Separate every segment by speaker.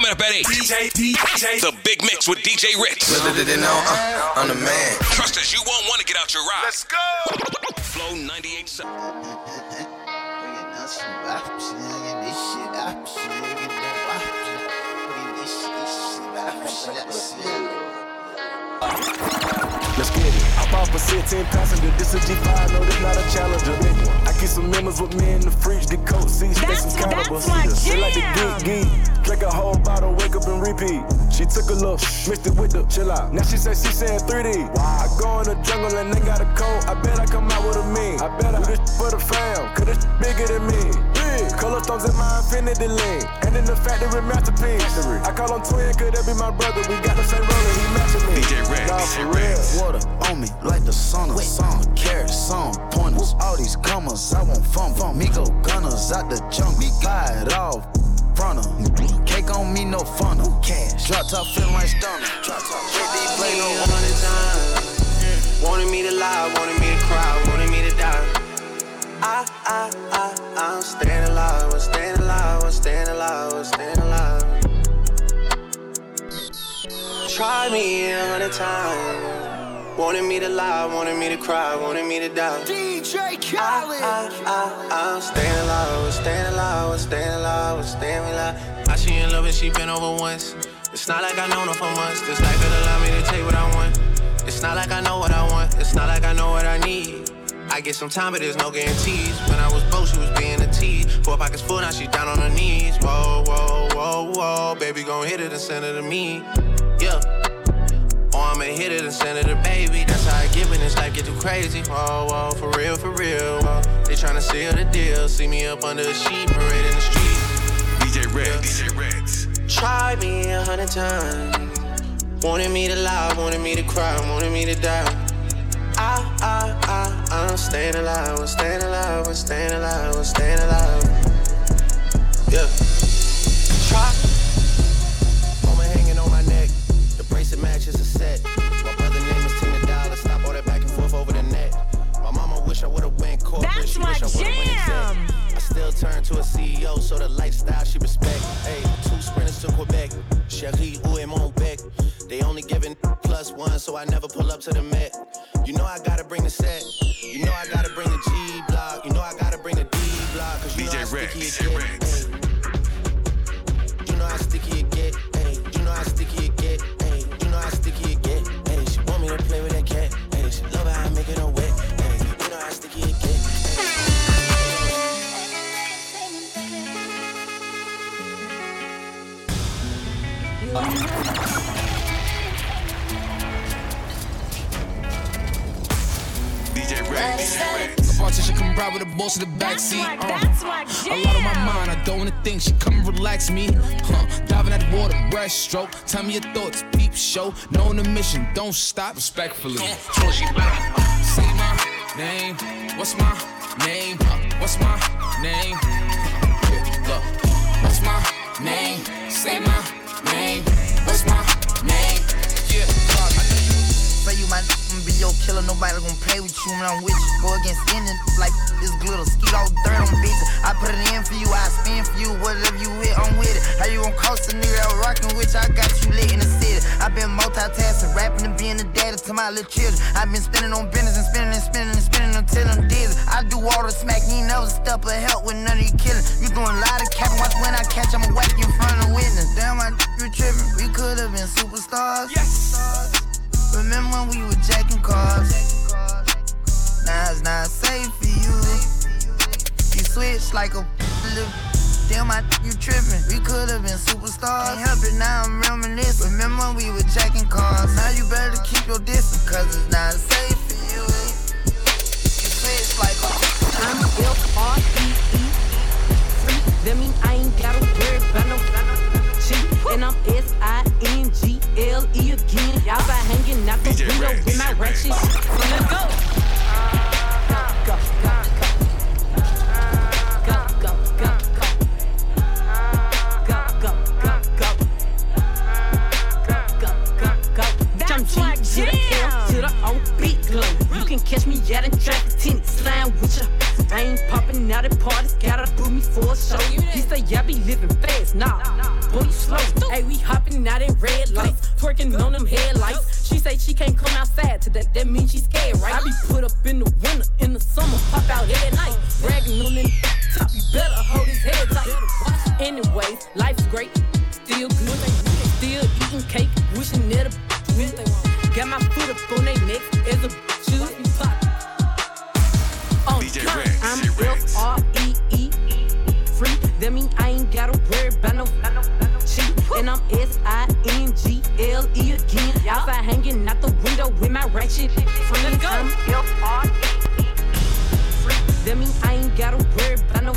Speaker 1: Coming up at 8. DJ, DJ. The Big Mix with DJ Ritz.
Speaker 2: Little did they know uh, I'm the man.
Speaker 1: Trust us, you won't want to get out your ride.
Speaker 3: Let's go.
Speaker 1: Flow 98.
Speaker 4: Let's get it. Hop off a 16 passenger. This is a G5, no, this not a challenger. I keep some members with me in the fridge, the coat seats,
Speaker 5: That's-
Speaker 4: some cannibals.
Speaker 5: my
Speaker 4: She like the geek geek. Drink a whole bottle, wake up and repeat. She took a look, mixed it with the chill out. Now she say she saying 3D. I go in the jungle and they got a coat. I bet I come out with a mean. I bet I do this for the fam, cause this bigger than me. Big. Color stones in my infinity lane. And in the factory masterpiece. I call him twin, could that be my brother? We got me.
Speaker 1: DJ Red,
Speaker 4: Nah, for real.
Speaker 6: Water on me like the sun of sun. Carrots, some pointers. All these commas, I want fun. fun. Me go gunners out the jungle. Buy it off. Front of Cake on me, no funnel. Cash. Drop top feeling like stunner. Drop top. JD play no
Speaker 7: a hundred times. Wanted me to lie, wanted me to cry, wanted me to die. I, I, I, I'm staying alive, I'm staying alive, I'm staying alive, I'm staying alive. Try me a hundred times. Wanted me to lie, wanted me to cry, wanted me to die.
Speaker 6: DJ
Speaker 7: I, ah, I, ah, I, I'm ah, staying alive, I'm staying alive, I'm staying alive, I'm staying alive. I she in love and she been over once. It's not like I know her for months. This life it allow me to take what I want. It's not like I know what I want. It's not like I know what I need. I get some time, but there's no guarantees. When I was broke, she was being a tease. Four pockets full, now she down on her knees. Whoa, whoa, whoa, whoa. Baby, gon' hit it and send it to me. Yeah. Or I'ma hit it and send it to baby. That's how I get when this life get too crazy. Whoa, whoa, for real, for real. Whoa. They tryna seal the deal. See me up under a sheet, parade in the street.
Speaker 1: DJ Red, DJ Reds.
Speaker 7: Tried me a hundred times. Wanted me to lie, wanted me to cry, wanted me to die. I, I, I, I'm staying alive, I'm staying alive, I'm staying alive, I'm staying alive. Yeah. Exec. I still turn to a CEO, so the lifestyle she respect. Hey, two sprinters to Quebec. Cherie, où est mon bec? They only giving plus one, so I never pull up to the Met. You know I gotta bring the set. You know I gotta bring the G block. You know I gotta bring the D block. Cause you know
Speaker 1: DJ
Speaker 7: how
Speaker 1: Red,
Speaker 7: sticky it get. Hey. You know how sticky it get. Hey. You know how sticky it get. Hey. You know how sticky it get. Hey. She want me to play with that cat. Hey. She love how I make it her
Speaker 1: DJ Red, DJ Reds.
Speaker 8: Come ride with the boss in the backseat.
Speaker 5: my,
Speaker 8: Uh. A lot on my mind, I don't wanna think. She come and relax me. Huh. Diving at the water, breaststroke. Tell me your thoughts, peep show. Knowing the mission, don't stop. Respectfully. Uh, say my name. What's my name? Huh. What's my name? Huh. Look. What's my name? Say my What's my name? Yeah. I know you
Speaker 9: Say you my be your killer, nobody gon' play with you when I'm with you. Go against any like this glitter, skeet all dirt on bitches. I put it in for you, I spin for you, whatever you with, I'm with it. How you gon' cost a nigga that rockin' with you? I got you lit in the city. i been multitasking, rapping and being a daddy to my little children. i been spending on business and spending and spending and spending until I'm dizzy. I do all the smack, you never step or help with none of you killing. You doing a lot of capping, watch when I catch, I'ma whack you in front of witness. Damn, I you tripping. We could've been superstars. Yes. Remember when we were jacking cars? Now it's not safe for you. You switch like a little. Damn, I you tripping. We could've been superstars. Can't help it now, I'm reminiscing. Remember when we were jacking cars? Now you better keep your distance, cause it's not safe for you. You switch like a.
Speaker 10: I'm F-R-E-E. Free. That mean I ain't gotta worry about no cheat. And I'm S-I-N-G-L-E again. Y'all by hanging out the
Speaker 1: DJ
Speaker 10: window
Speaker 1: Red,
Speaker 10: with my
Speaker 1: DJ
Speaker 10: ratchet. Let's go. Go, catch me out in traffic, tennis slime with ya. I ain't popping out at parties, gotta book me for a show. He say, I be living fast, nah. Boy, you slow. Hey, we hopping out in red lights, twerking on them headlights. She say she can't come outside today, that means she scared, right? I be put up in the winter, in the summer, pop out every night. Bragging on them top, you better hold his head tight. Anyways, life's great, still good, still eating cake, wishing that a win. Got my foot up on their neck as a should be pop. Oh, on
Speaker 1: DJ
Speaker 10: top,
Speaker 1: Rex,
Speaker 10: I'm
Speaker 1: DJ Rex.
Speaker 10: F R E E free. That mean I ain't gotta worry about no cheat. And I'm S I N G L E again. Y'all Outside hanging out the window with my ratchet friends. I'm F R E E free. That mean I ain't gotta worry about no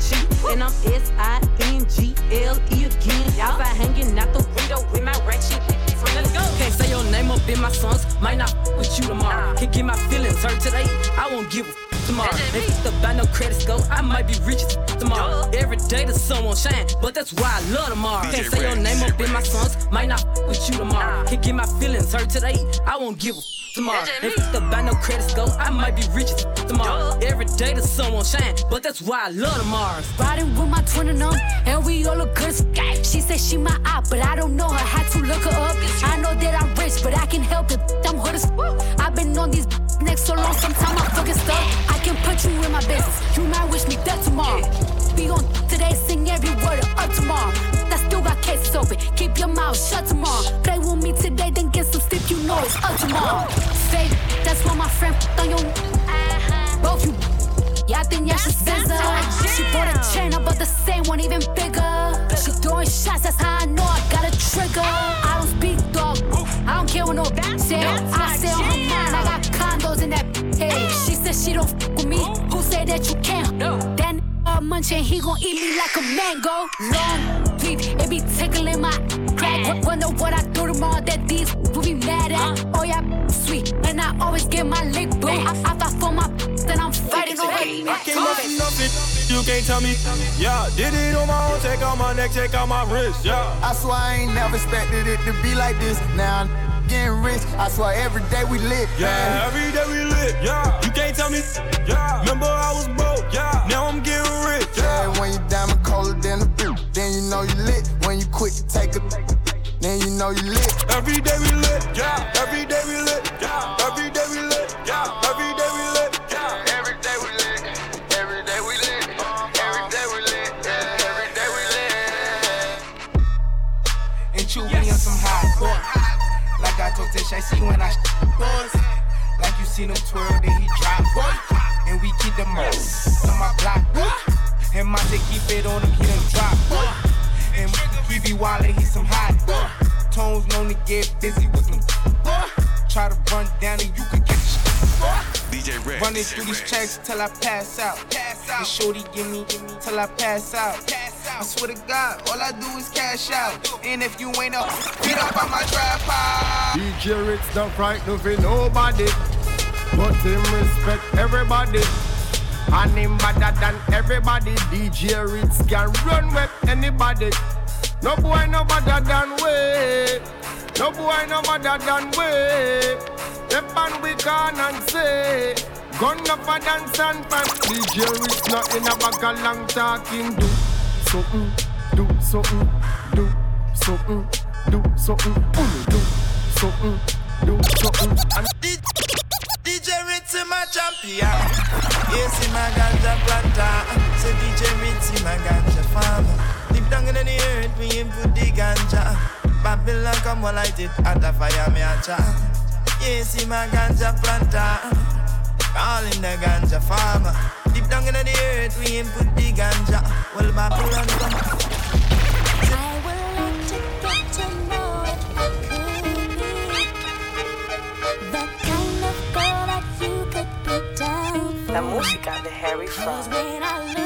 Speaker 10: cheat. And I'm S I N G L E Might not f- with you tomorrow. Can't get my feelings hurt today. I won't give a f- tomorrow. If the buy no credit score, I might be rich as f- tomorrow. Every day the sun won't shine, but that's why I love tomorrow.
Speaker 1: DJ
Speaker 10: Can't say your
Speaker 1: Rex,
Speaker 10: name up
Speaker 1: DJ
Speaker 10: in my songs. Might not f- with you tomorrow. Can't get my feelings hurt today. I won't give a f- tomorrow. If the buy no credits go, I might be rich as f- tomorrow. Every day the sun won't shine, but that's why I love tomorrow.
Speaker 3: Riding with my twin and them, and we all look good She said she my eye, but I don't know her. Had to look her up. I know that I'm rich, but I can help it. I'm hood as f- I've been on these next so long, sometimes I'm fucking stuck. I can put you in my business. You might wish me dead tomorrow. Be on today, sing every word of up tomorrow. That still got cases open. Keep your mouth shut tomorrow. Play with me today, then get some sleep. You know it's up tomorrow. What my friend on your. Both you. Yeah, I think yeah, she scissor. She bought a chain, I bought the same one, even bigger. She throwing shots, that's how I know I got a trigger. I don't speak dog, I don't care what no say. I say on her mind, I got condos in that hey. She said she don't f with me. Who said that you can't? Then uh, munching, he gon' eat me like a mango. Long deep, it be tickling my
Speaker 4: can't tell me. Yeah, did it on my own, take out my neck, take out my wrist. Yeah.
Speaker 6: I swear I ain't never expected it to be like this. Now I'm getting rich. I swear every day we lit.
Speaker 4: Yeah, every day we lit. Yeah, you can't tell me. Yeah, remember I was broke. Yeah, now I'm getting rich.
Speaker 6: Yeah, when you diamond colder than a bitch, then you know you lit. When you quick to take a, then you know you lit.
Speaker 4: Every day we lit. Yeah, every day we lit. Yeah,
Speaker 5: see when I doors. Like you seen him twirl, then he drop. And we keep them all on my block. And Monte keep it on him, he done drop. And he be wildin', he some hot. Tones known to get busy with them. Try to run down and you could get
Speaker 1: DJ Rex.
Speaker 5: Running through these
Speaker 1: Rex.
Speaker 5: tracks till I pass out. Pass out. And shorty give me, give me till I pass out. pass I swear to God, all I do is cash out. And if you ain't up, get up on my trap house.
Speaker 11: DJ Ritz don't frighten for nobody, but him respect everybody. And him better than everybody. DJ Ritz can run with anybody. No boy no better than we. No boy no better than we. Step and we can and say. Gun up a dance and pan. DJ Ritz not in a bag of long talking. Do something, do something, do something, do something, do something, do something. And
Speaker 5: DJ Ritzy, my champion. Yes, in my ganja planter. So DJ Ritzy, my ganja farmer. Deep down in the earth, we input the ganja. Babylon come and light it at the fire, me a cha. Yes, in my ganja planter. Calling the ganja farmer. Deep down in the earth, we input the ganja. Well, Babylon come.
Speaker 10: Música de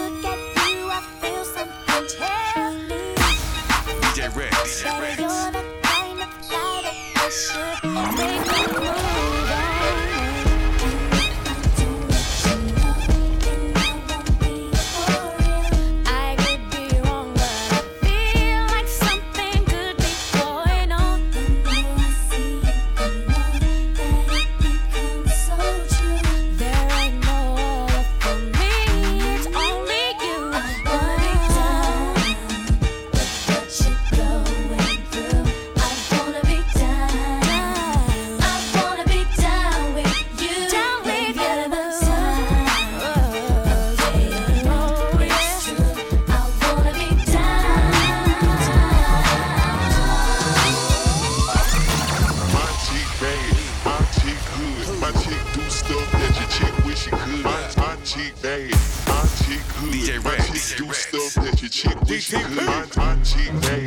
Speaker 12: BT.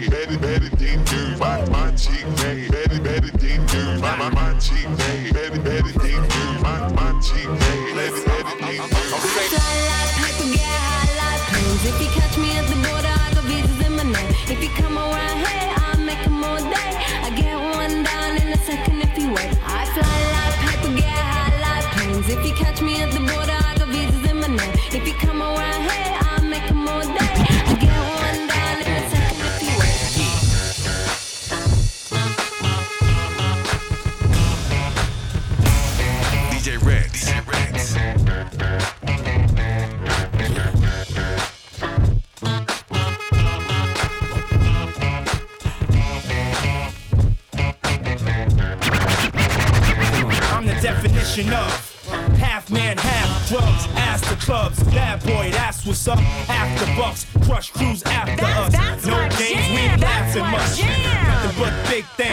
Speaker 13: Laughing
Speaker 14: my
Speaker 13: much.
Speaker 14: jam.
Speaker 13: Nothing but big things.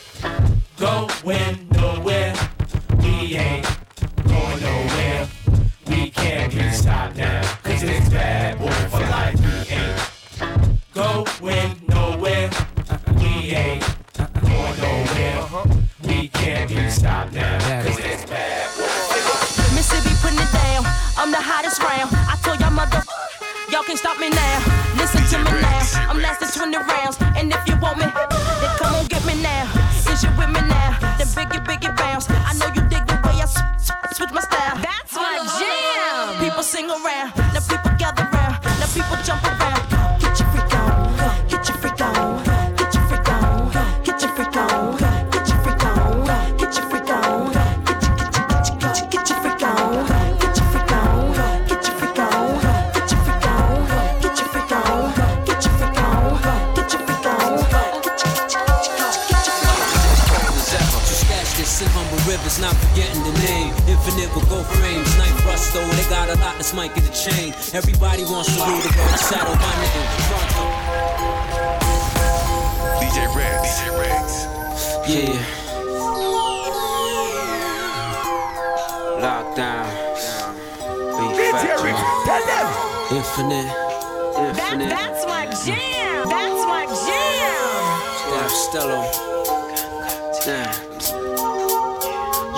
Speaker 13: Going nowhere. We ain't going nowhere.
Speaker 15: Saddle my name. Pronto.
Speaker 1: DJ Rex. DJ Rex.
Speaker 15: Yeah. Lockdown. Beef factory. Infinite.
Speaker 14: That, that's my jam. That's my jam.
Speaker 15: Staff Stello. Damn.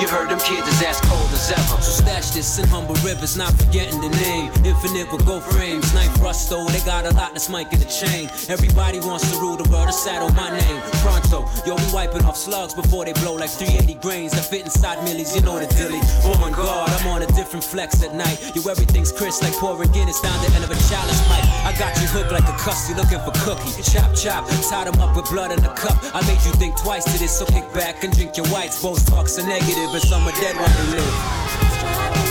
Speaker 15: You heard them kids is as cold as ever. So stash this in humble rivers, not forgetting the name. Infinite will go frames, knife rust though. They got a lot that's Mike in the chain. Everybody wants to rule the world, a saddle my name. Pronto, yo, we wiping off slugs before they blow like 380 grains that fit inside millies. You know the dilly. Oh my god, I'm on a different flex at night. Yo, everything's crisp like pouring Guinness down the end of a chalice pipe. I got you hooked like a cuss, you looking for cookie. Chop chop, tied 'em up with blood in a cup. I made you think twice to this, so kick back and drink your whites. Both talks are negative, and some are dead while they live.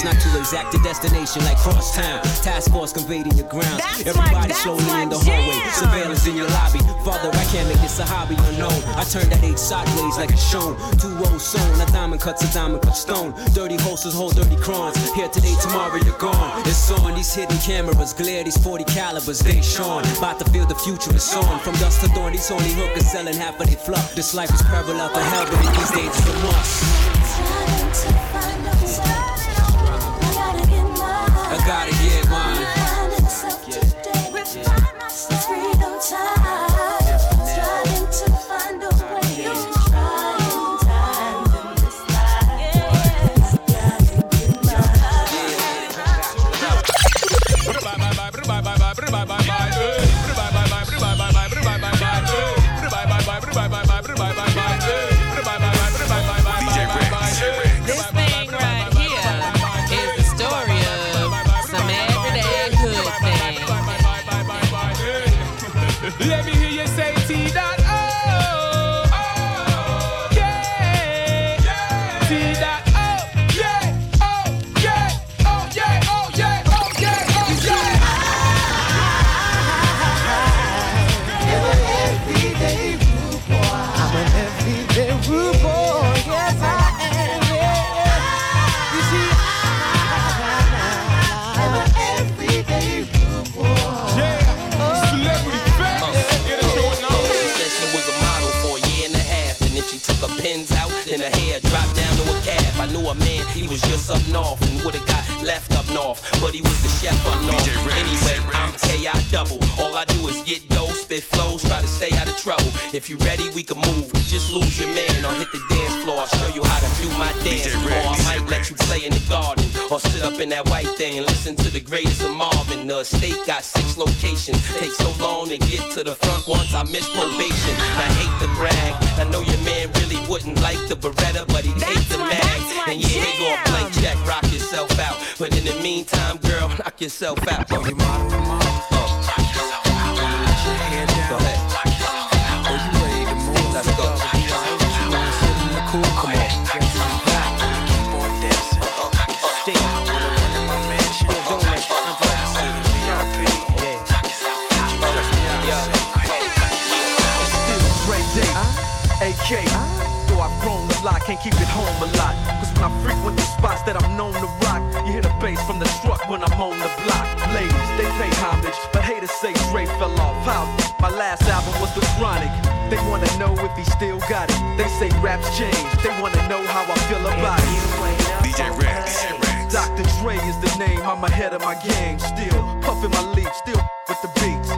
Speaker 15: From not too exact a destination like cross town. Task force conveyed in your grounds.
Speaker 14: That's
Speaker 15: Everybody slowly in the hallway.
Speaker 14: jam.
Speaker 15: Surveillance in your lobby. Father, I can't make this a hobby unknown. I turned that eight sideways like it's shown. Two rolls sewn. A diamond cuts a diamond cut stone. Dirty holsters hold dirty crowns. Here today, tomorrow you're gone. It's on these hidden cameras. Glare these 40 calibers. They shone. About to feel the future is on. From dust to dawn, these only hookers selling half of their fluff. This life is parallel to hell, but in these days it's a must.
Speaker 1: DJ Rex.
Speaker 16: Was just up north and would've got left up north. But he was the chef up north. Anyway, I'm KI double. All I do is get dough, spit flows, try to stay out of trouble. If you ready, we can move. Just lose your man or hit the dance floor. I'll show you how to do my dance. Or I might let you play in the garden or sit up in that white thing and listen to the greatest of Marvin. The state got six locations. Take so long to get to the front once I miss probation. I hate to brag. I know your man really wouldn't like the Beretta, knock yourself out. Uh, Go ahead. Let's go. Come on.
Speaker 17: AK. Though I've grown a lot, can't keep it home a lot. Cause when I frequent the spots that I'm known to rock, you hear the bass from the truck when I'm on the block. Ladies, they pay homage, but haters say Dre fell off. How? My last album was The Chronic. They wanna know if he still got it. They say raps change, they wanna know how I feel about it.
Speaker 1: DJ Rex.
Speaker 17: Dr. Dre is the name, I'm ahead of my game. Still puffin' my leaf, still with the beats.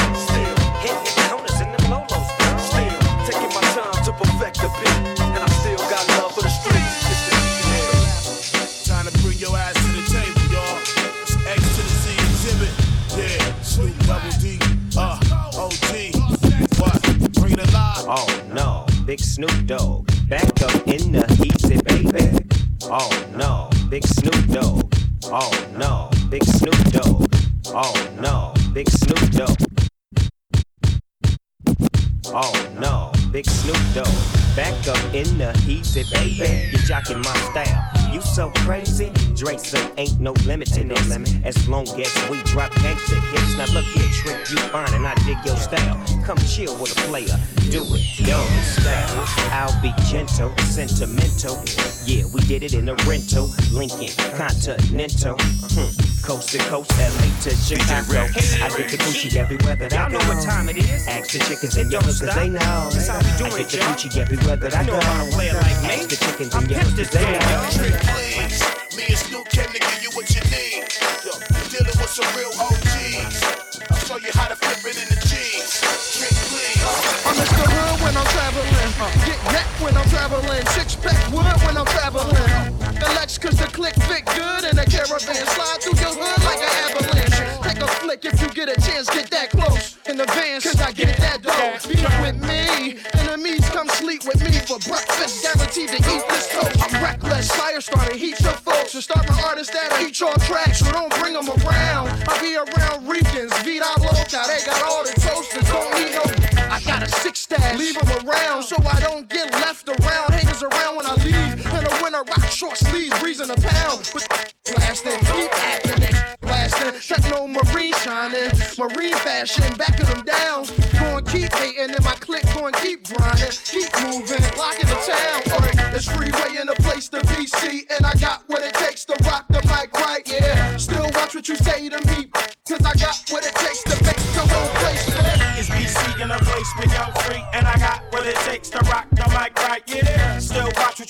Speaker 18: Big Snoop Dogg, back up in the easy, baby. Oh no, Big Snoop Dogg. Oh no, Big Snoop Dogg. Oh no, Big Snoop Dogg. Oh no, Big Snoop Dogg, back up in the easy, baby. You jocking my style. You so crazy, Drake say ain't no limit to this. As long as we drop gangsta hits. Now look here, trick you fine and I dig your style. Come chill with a player, do it your style. I'll be gentle, sentimental. Yeah, we did it in a rental, Lincoln Continental. Hmm. Coast to coast, LA to Chicago. I get the Gucci everywhere that I
Speaker 19: Y'all
Speaker 18: go.
Speaker 19: know what time it is.
Speaker 18: Ask the chickens and
Speaker 19: Don't stop.
Speaker 18: they know.
Speaker 19: That's how we
Speaker 18: I get the. Gucci everywhere that I
Speaker 19: You
Speaker 18: go.
Speaker 19: know how to play it like me.
Speaker 18: Ask the chickens and
Speaker 19: pimped
Speaker 18: youngsters, they know.
Speaker 19: y'all.
Speaker 20: Please, me and Snoop came to give you what you need. You're dealing with some real OGs. I'll show you how to flip it in the G's. Drink, please.
Speaker 11: I'm Mr. Hood when I'm traveling. Get neck when I'm traveling. Six pack wood when I'm traveling. The Lex cause the click fit good and the caravan slide close. In the vans, cause I get that dough. Be with me. Enemies come sleep with me for breakfast. Guaranteed to eat this toast. I'm reckless. Fire starter, heat your folks. And start my artists that eat your tracks. So don't bring them around. I be around Ricans. Vida loca. They got all the toasters. Don't need no. I got a six stash. Leave them around so I don't get left around. Haters around when I leave. In the winter, rock short sleeves, breezing a pound. But blasting, keep acting. Blasting, TechnoMarine shining. Marine fashion, backing them down. Going keep hating and my click going keep grinding. Keep moving, locking the town. Alright, it's freeway in the place to be. See, and I got what it takes to rock the mic right, yeah. Still watch what you say to me. Cause I got what it takes to make the whole place.
Speaker 13: It's BC in a place with young free, and I got what it takes to rock the mic right. Yeah, still watch